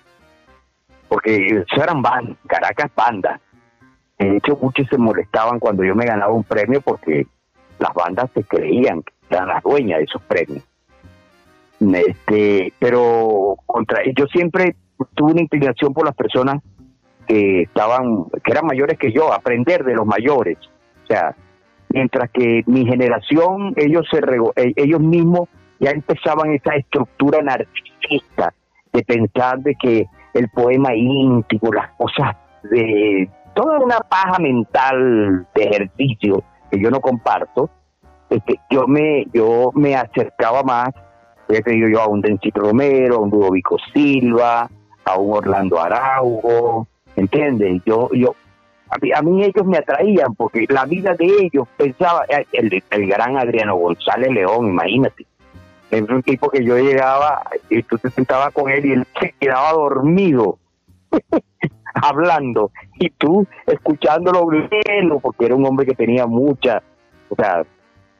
porque eso eran bandas, Caracas bandas. De hecho, muchos se molestaban cuando yo me ganaba un premio porque las bandas se creían que eran las dueñas de esos premios. Este, pero contra yo siempre tuve una inclinación por las personas que estaban, que eran mayores que yo, aprender de los mayores. O sea, mientras que mi generación, ellos se e, ellos mismos ya empezaban esa estructura narcisista de pensar de que el poema íntimo, las cosas de toda una paja mental de ejercicio que yo no comparto, este, yo me yo me acercaba más, digo yo, a un Dencito Romero, a un Ludovico Silva, a un Orlando Araujo, ¿entiendes? Yo, yo, a mí, ellos me atraían porque la vida de ellos pensaba, el, el gran Adriano González León, imagínate, es un tipo que yo llegaba y tú te sentabas con él y él se quedaba dormido. hablando y tú escuchándolo porque era un hombre que tenía mucha, o sea,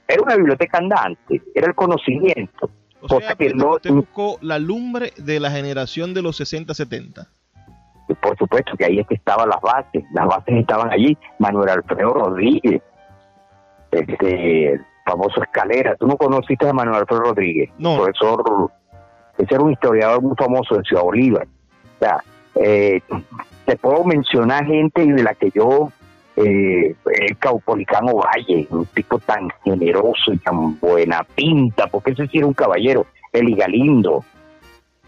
era una biblioteca andante, era el conocimiento. O sea, que no, usted buscó la lumbre de la generación de los 60-70. Por supuesto que ahí es que estaban las bases, las bases estaban allí. Manuel Alfredo Rodríguez, este famoso Escalera. ¿Tú no conociste a Manuel Alfredo Rodríguez? No. Profesor, ese era un historiador muy famoso de Ciudad Bolívar. O sea, eh, te puedo mencionar gente de la que yo, eh, el Caupolicano Valle, un tipo tan generoso y tan buena pinta, porque ese sí era un caballero, Eli Galindo,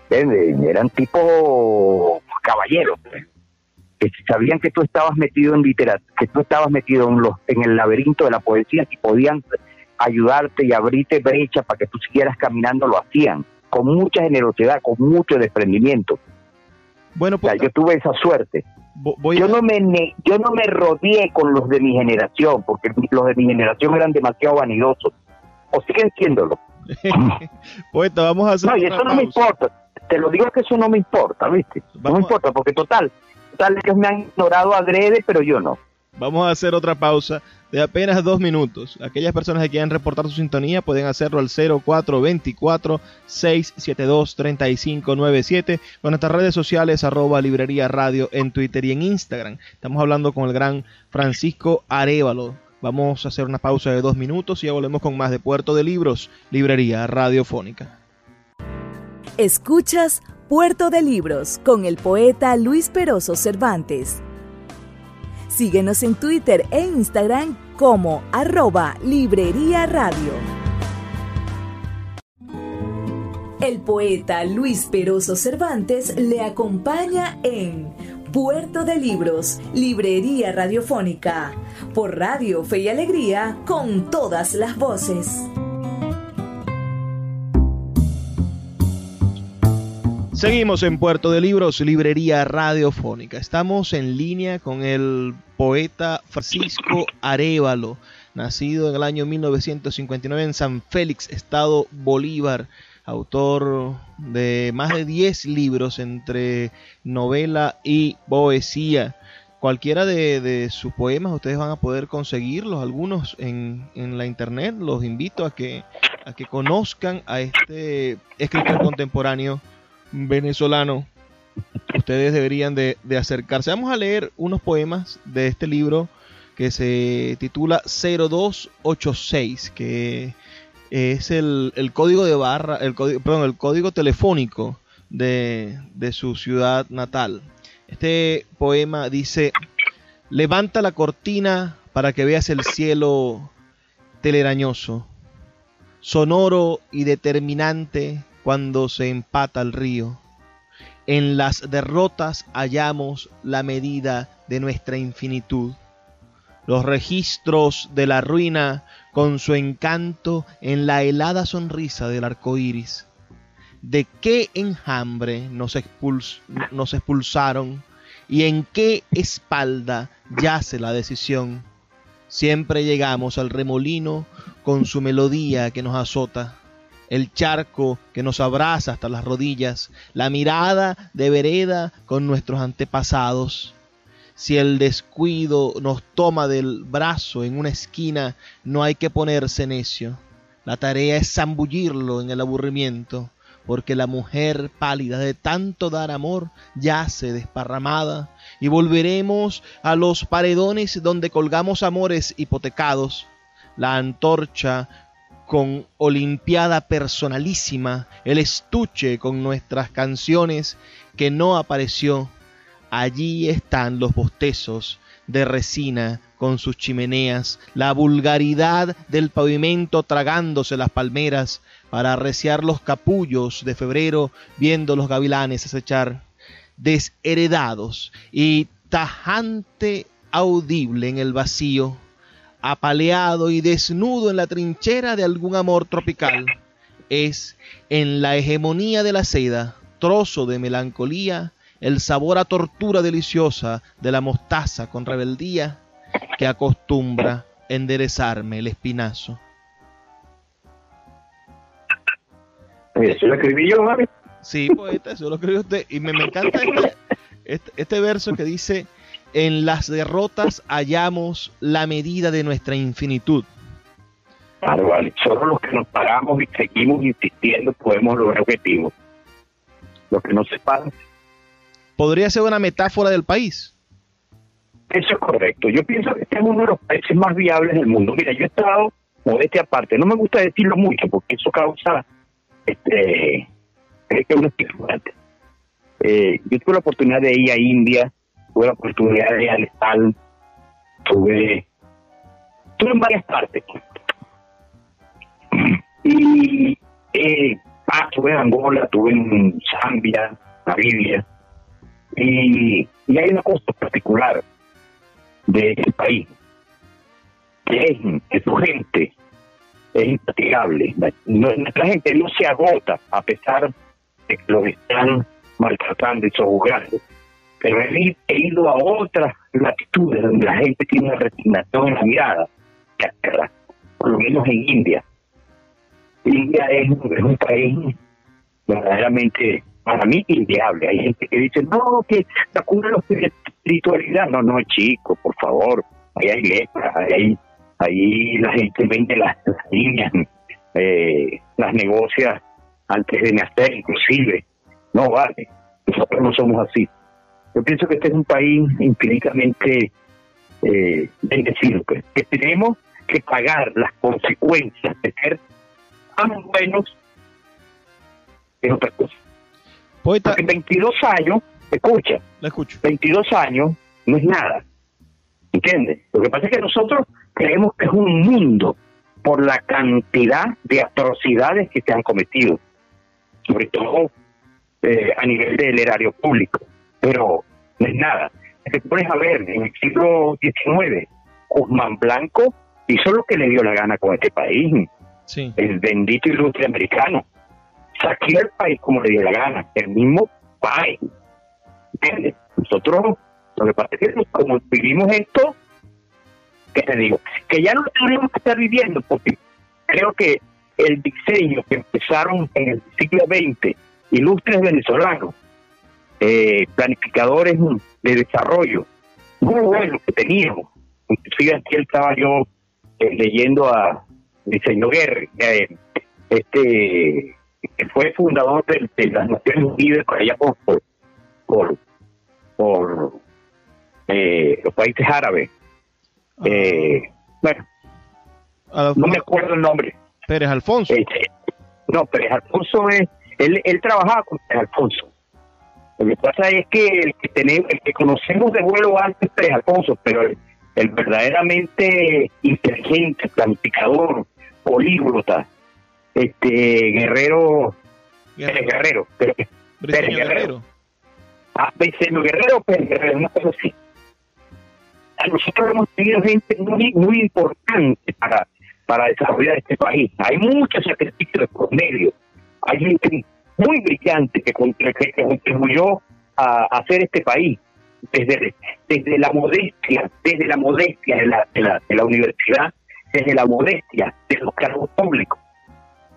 eran tipo caballeros, pues, que sabían que tú estabas metido en literatura, que tú estabas metido en, los, en el laberinto de la poesía y podían ayudarte y abrirte brecha para que tú siguieras caminando, lo hacían. con mucha generosidad, con mucho desprendimiento. Bueno, pues, yo tuve esa suerte. yo no me yo no me rodeé con los de mi generación, porque los de mi generación eran demasiado vanidosos. O siguen siéndolo. Poeta, vamos a hacer. No, y eso no me importa. Te lo digo que eso no me importa, ¿viste? no me importa, porque total, total, ellos me han ignorado adrede, pero yo no. Vamos a hacer otra pausa de apenas dos minutos. Aquellas personas que quieran reportar su sintonía pueden hacerlo al 0424-672-3597 con nuestras redes sociales arroba librería radio en Twitter y en Instagram. Estamos hablando con el gran Francisco Arevalo. Vamos a hacer una pausa de dos minutos y ya volvemos con más de Puerto de Libros, Librería Radiofónica. Escuchas Puerto de Libros con el poeta Luis Peroso Cervantes. Síguenos en Twitter e Instagram como arroba Librería Radio. El poeta Luis Peroso Cervantes le acompaña en Puerto de Libros, Librería Radiofónica, por Radio Fe y Alegría, con todas las voces. Seguimos en Puerto de Libros, Librería Radiofónica. Estamos en línea con el poeta Francisco Arevalo, nacido en el año 1959 en San Félix, Estado Bolívar autor de más de 10 libros entre novela y poesía. Cualquiera de, sus poemas ustedes van a poder conseguirlos, algunos en, en, la internet. Los invito a que, a que conozcan a este escritor contemporáneo venezolano. Ustedes deberían de, acercarse. Vamos a leer unos poemas de este libro que se titula 0286, que es el, código de barra, el código, perdón, el código telefónico de, de su ciudad natal. Este poema dice, levanta la cortina para que veas el cielo telerañoso, sonoro y determinante cuando se empata el río. En las derrotas hallamos la medida de nuestra infinitud. Los registros de la ruina con su encanto en la helada sonrisa del arco iris. ¿De qué enjambre nos, nos expulsaron y en qué espalda yace la decisión? Siempre llegamos al remolino con su melodía que nos azota, el charco que nos abraza hasta las rodillas, la mirada de vereda con nuestros antepasados si el descuido nos toma del brazo en una esquina, no hay que ponerse necio. La tarea es zambullirlo en el aburrimiento, porque la mujer pálida de tanto dar amor yace desparramada, y volveremos a los paredones donde colgamos amores hipotecados. La antorcha con olimpiada personalísima, el estuche con nuestras canciones que no apareció. Allí están los bostezos de resina con sus chimeneas, la vulgaridad del pavimento tragándose las palmeras para arreciar los capullos de febrero viendo los gavilanes acechar, desheredados y tajante audible en el vacío, apaleado y desnudo en la trinchera de algún amor tropical. Es en la hegemonía de la seda, trozo de melancolía, el sabor a tortura deliciosa de la mostaza con rebeldía que acostumbra enderezarme el espinazo. Eso lo escribí yo, Javi. Sí, poeta, eso lo escribió usted. Y me, encanta este, este, este, verso que dice, en las derrotas hallamos la medida de nuestra infinitud. Claro, vale. Solo los que nos paramos y seguimos insistiendo podemos lograr objetivos. Los que nos separan podría ser una metáfora del país. Eso es correcto. Yo pienso que este es uno de los países más viables del mundo. Mira, yo he estado, modestia aparte, no me gusta decirlo mucho porque eso causa este que uno eh, yo tuve la oportunidad de ir a India, tuve la oportunidad de ir tuve, tuve en varias partes. Y eh, ah, tuve en Angola, tuve en Zambia, Namibia. Y, hay una cosa particular de este país, que es que su gente es infatigable. Nuestra gente no se agota a pesar de que los están maltratando y sojuzgando. Pero he, ido a otras latitudes donde la gente tiene una resignación en la mirada, por lo menos en India. India es, un país verdaderamente para mí inviable. Hay gente que dice, no, que la cura la espiritualidad. No, no, chico, por favor. Ahí hay letras, ahí, ahí la gente vende las, líneas, eh, las negocia antes de nacer, inclusive. No vale. Nosotros no somos así. Yo pienso que este es un país infinitamente eh, bendecido, pues, que tenemos que pagar las consecuencias de ser tan buenos es otra cosa. Poeta. Porque 22 años, escucha, la escucho. 22 años no es nada. ¿Entiendes? Lo que pasa es que nosotros creemos que es un mundo por la cantidad de atrocidades que se han cometido, sobre todo eh, a nivel del erario público. Pero no es nada. Te pones a ver, en el siglo XIX, Guzmán Blanco hizo lo que le dio la gana con este país. Sí. El bendito ilustre americano. Saqueó el país como le dio la gana. El mismo país. ¿Entiendes? Nosotros, lo que pasa es que como vivimos esto, ¿qué te digo? Que ya no lo tenemos que estar viviendo, porque creo que el diseño que empezaron en el siglo XX, ilustres venezolanos, eh, planificadores de desarrollo muy buenos que teníamos. Inclusive aquí estaba yo eh, leyendo a Diseño Guerra, eh, este que fue fundador de, las Naciones Unidas por allá por por, por, los países árabes. Ah. bueno, no me acuerdo el nombre. Pérez Alfonso. Este, no, Pérez Alfonso es, él, él trabajaba con Pérez Alfonso. Lo que pasa es que el que tenemos, el que conocemos de vuelo alto es Alfonso, pero el, verdaderamente inteligente, planificador, políglota, este guerrero, Pérez Guerrero, Pérez, Guerrero. Guerrero. Ah, Guerrero, Pérez Guerrero, una cosa así. A nosotros hemos tenido gente muy, muy importante para, para desarrollar este país. Hay muchos sacrificios por medio. Hay gente muy brillante que, contribuyó a, hacer este país desde, desde la modestia, desde la modestia de la, de la, universidad, desde la modestia de los cargos públicos.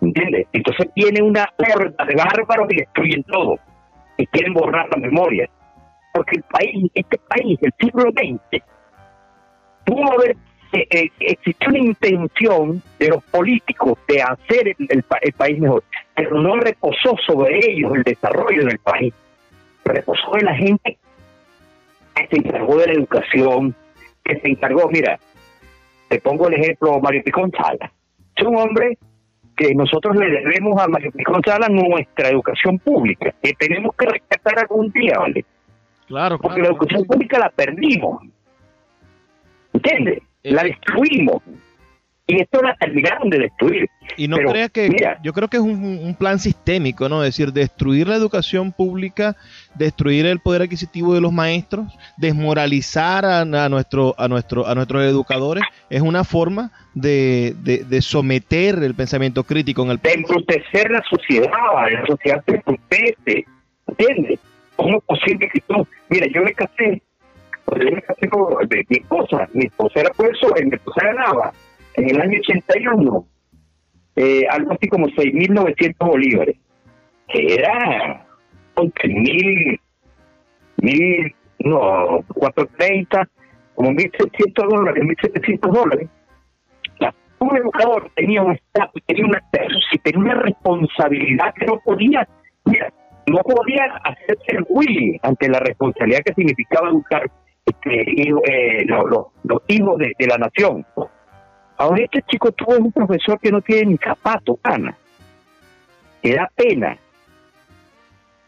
¿Entiendes? Entonces tiene una horda de bárbaros y destruyen todo. Y quieren borrar la memoria. Porque el país, este país, el siglo XX, pudo haber eh, eh, existió una intención de los políticos de hacer el, país mejor, pero no reposó sobre ellos el desarrollo del país, reposó en la gente que se encargó de la educación, que se encargó, mira, te pongo el ejemplo Mario Picón Sala, es un hombre que nosotros le debemos a Mario Picón Sala nuestra educación pública, que tenemos que rescatar algún día, ¿vale? Claro, Porque la educación pública la perdimos. ¿Entiendes? La destruimos. Y esto la terminaron de destruir. Y no crea que, yo creo que es un, plan sistémico, ¿no? Es decir, destruir la educación pública, destruir el poder adquisitivo de los maestros, desmoralizar a, nuestro, a, nuestro, a nuestros educadores, es una forma de, de, someter el pensamiento crítico en el De embrutecer la sociedad, la sociedad se embrutece, ¿entiendes? ¿Cómo es posible que tú, mira, yo me casé de mi esposa. Mi esposa era por eso, mi esposa ganaba en el año 81 eh, algo así como 6.900 bolívares, que era mil, mil, no, 430, como 1.600 dólares, 1.700 dólares. un educador tenía un estatus, tenía una, tenía una responsabilidad que no podía, no podía hacerse el Willy ante la responsabilidad que significaba educar este, eh, los hijos de, la nación. Ahora este chico tuvo un profesor que no tiene ni zapato, Ana. Que da pena.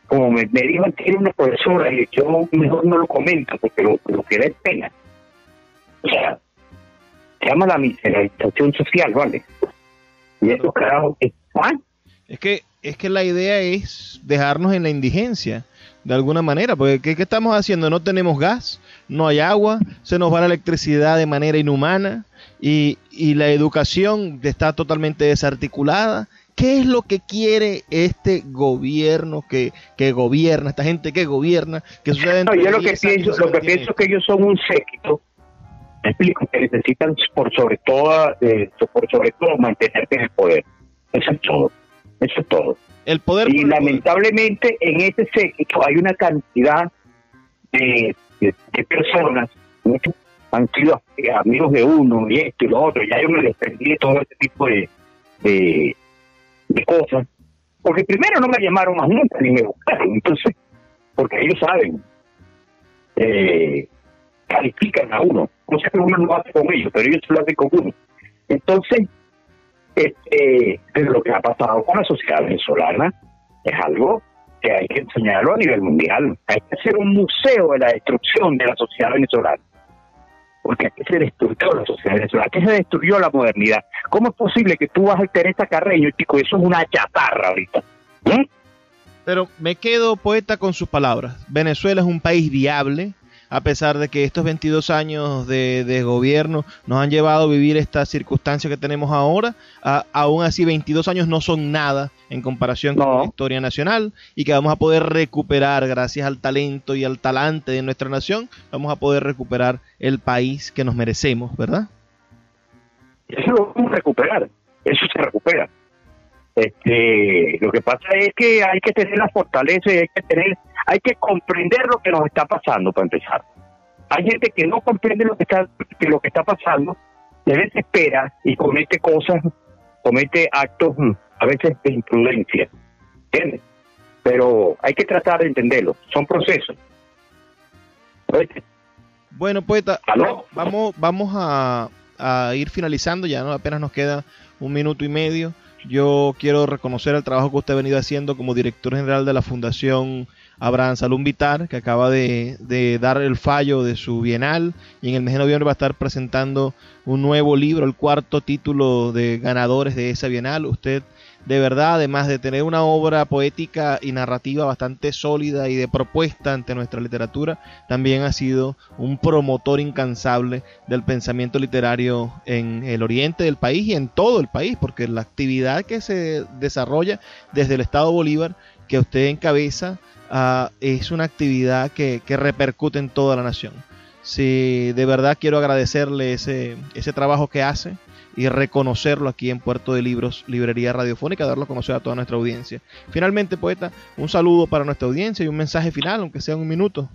Como me, me dijo que una profesora, y yo mejor no lo comento porque lo, que da es pena. O sea, se llama la miserabilización social, ¿vale? Y eso, carajo, es, es que es que la idea es dejarnos en la indigencia de alguna manera, porque ¿qué, estamos haciendo? No tenemos gas, no hay agua, se nos va la electricidad de manera inhumana y, y la educación está totalmente desarticulada. ¿Qué es lo que quiere este gobierno que, que gobierna, esta gente que gobierna? Que sucede no, yo lo que pienso, lo que pienso es que ellos son un séquito, explico, que necesitan por sobre todo, eh, por sobre todo mantenerse en el poder. Eso es todo. Eso es todo. El poder y lamentablemente en ese séquito hay una cantidad de, de, personas, muchos han sido amigos de uno y esto y lo otro, ya yo me desprendí de todo este tipo de, de, cosas, porque primero no me llamaron más nunca ni me buscaron, entonces, porque ellos saben, eh, califican a uno, no sé que uno no lo hace con ellos, pero ellos lo hacen con uno. Entonces, este, lo que ha pasado con la sociedad venezolana es algo que hay que enseñarlo a nivel mundial. Hay que hacer un museo de la destrucción de la sociedad venezolana. Porque aquí se destruyó la sociedad venezolana, aquí se destruyó la modernidad. ¿Cómo es posible que tú vas al Teresa Carreño chico, eso es una chatarra ahorita? ¿Mm? Pero me quedo poeta con sus palabras. Venezuela es un país viable, a pesar de que estos 22 años de, gobierno nos han llevado a vivir esta circunstancia que tenemos ahora, aún así 22 años no son nada en comparación con la historia nacional y que vamos a poder recuperar gracias al talento y al talante de nuestra nación, vamos a poder recuperar el país que nos merecemos, ¿verdad? Eso lo vamos a recuperar, eso se recupera. Este, lo que pasa es que hay que tener la fortaleza y hay que tener hay que comprender lo que nos está pasando para empezar. Hay gente que no comprende lo que está, que lo que está pasando, se desespera y comete cosas, comete actos mm, a veces de imprudencia. ¿Entiendes? Pero hay que tratar de entenderlo. Son procesos. Bueno, poeta, vamos, vamos a, a, ir finalizando, ya no apenas nos queda un minuto y medio. Yo quiero reconocer el trabajo que usted ha venido haciendo como director general de la Fundación Abraham Salum Vitar, que acaba de, dar el fallo de su bienal y en el mes de noviembre va a estar presentando un nuevo libro, el cuarto título de ganadores de esa bienal. Usted de verdad, además de tener una obra poética y narrativa bastante sólida y de propuesta ante nuestra literatura, también ha sido un promotor incansable del pensamiento literario en el oriente del país y en todo el país, porque la actividad que se desarrolla desde el Estado Bolívar, que usted encabeza, Ah, es una actividad que, repercute en toda la nación. Si de verdad quiero agradecerle ese, ese trabajo que hace y reconocerlo aquí en Puerto de Libros, Librería Radiofónica, darlo a conocer a toda nuestra audiencia. Finalmente, poeta, un saludo para nuestra audiencia y un mensaje final, aunque sea un minuto.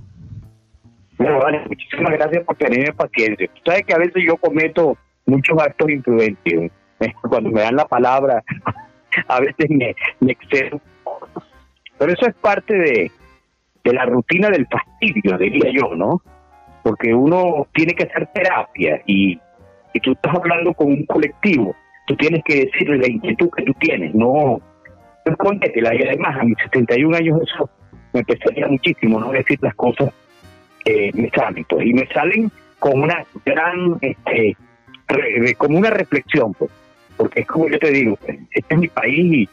Bueno, vale, muchísimas gracias por tenerme paciencia. Sabes que a veces yo cometo muchos actos imprudentes. Cuando me dan la palabra, a veces me, me excedo pero eso es parte de, la rutina del fastidio, diría yo, ¿no? Porque uno tiene que hacer terapia y, y tú estás hablando con un colectivo, tú tienes que decirle la inquietud que tú tienes, no escondétela. Y además, a mis 71 años eso me pesaría muchísimo, ¿no? Decir las cosas que me salen, y me salen con una gran, este, como una reflexión, pues, porque es como yo te digo, este es mi país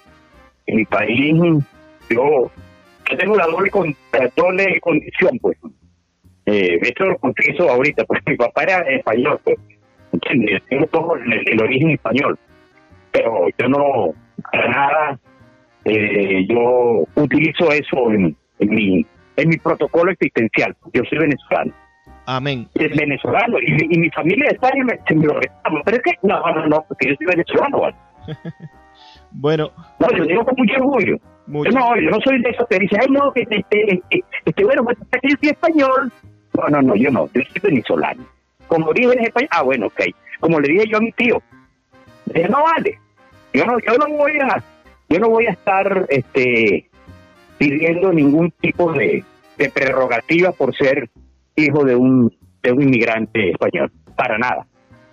y mi país yo, yo tengo la doble, con, doble condición, pues. Eh, esto lo confieso ahorita, pues mi papá era español, pues. ¿Entiendes? Tengo todo el, origen español. Pero yo no, para nada, eh, yo utilizo eso en, en, mi, en mi protocolo existencial. Yo soy venezolano. Amén. Es venezolano y, y mi familia está en me, me lo Pero es que, no, no, no, porque yo soy venezolano. bueno. No, yo digo con mucho orgullo. No, yo no soy de esos que dicen, ay, no, que este, este, este bueno, pues yo soy español. No, no, no, yo no, yo soy venezolano. Como origen español, ah, bueno, ok. Como le dije yo a mi tío, dije, no vale, yo no, yo no voy a, yo no voy a estar, este, pidiendo ningún tipo de, de prerrogativa por ser hijo de un, de un inmigrante español, para nada.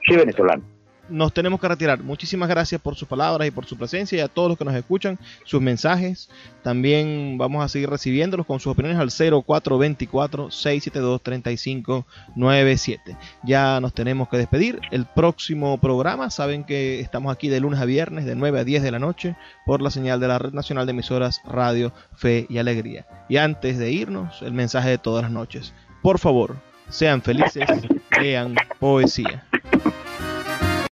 Soy venezolano nos tenemos que retirar. Muchísimas gracias por sus palabras y por su presencia y a todos los que nos escuchan, sus mensajes. También vamos a seguir recibiéndolos con sus opiniones al 0424-672-3597. Ya nos tenemos que despedir. El próximo programa, saben que estamos aquí de lunes a viernes, de 9 a 10 de la noche, por la señal de la Red Nacional de Emisoras Radio, Fe y Alegría. Y antes de irnos, el mensaje de todas las noches. Por favor, sean felices, lean poesía.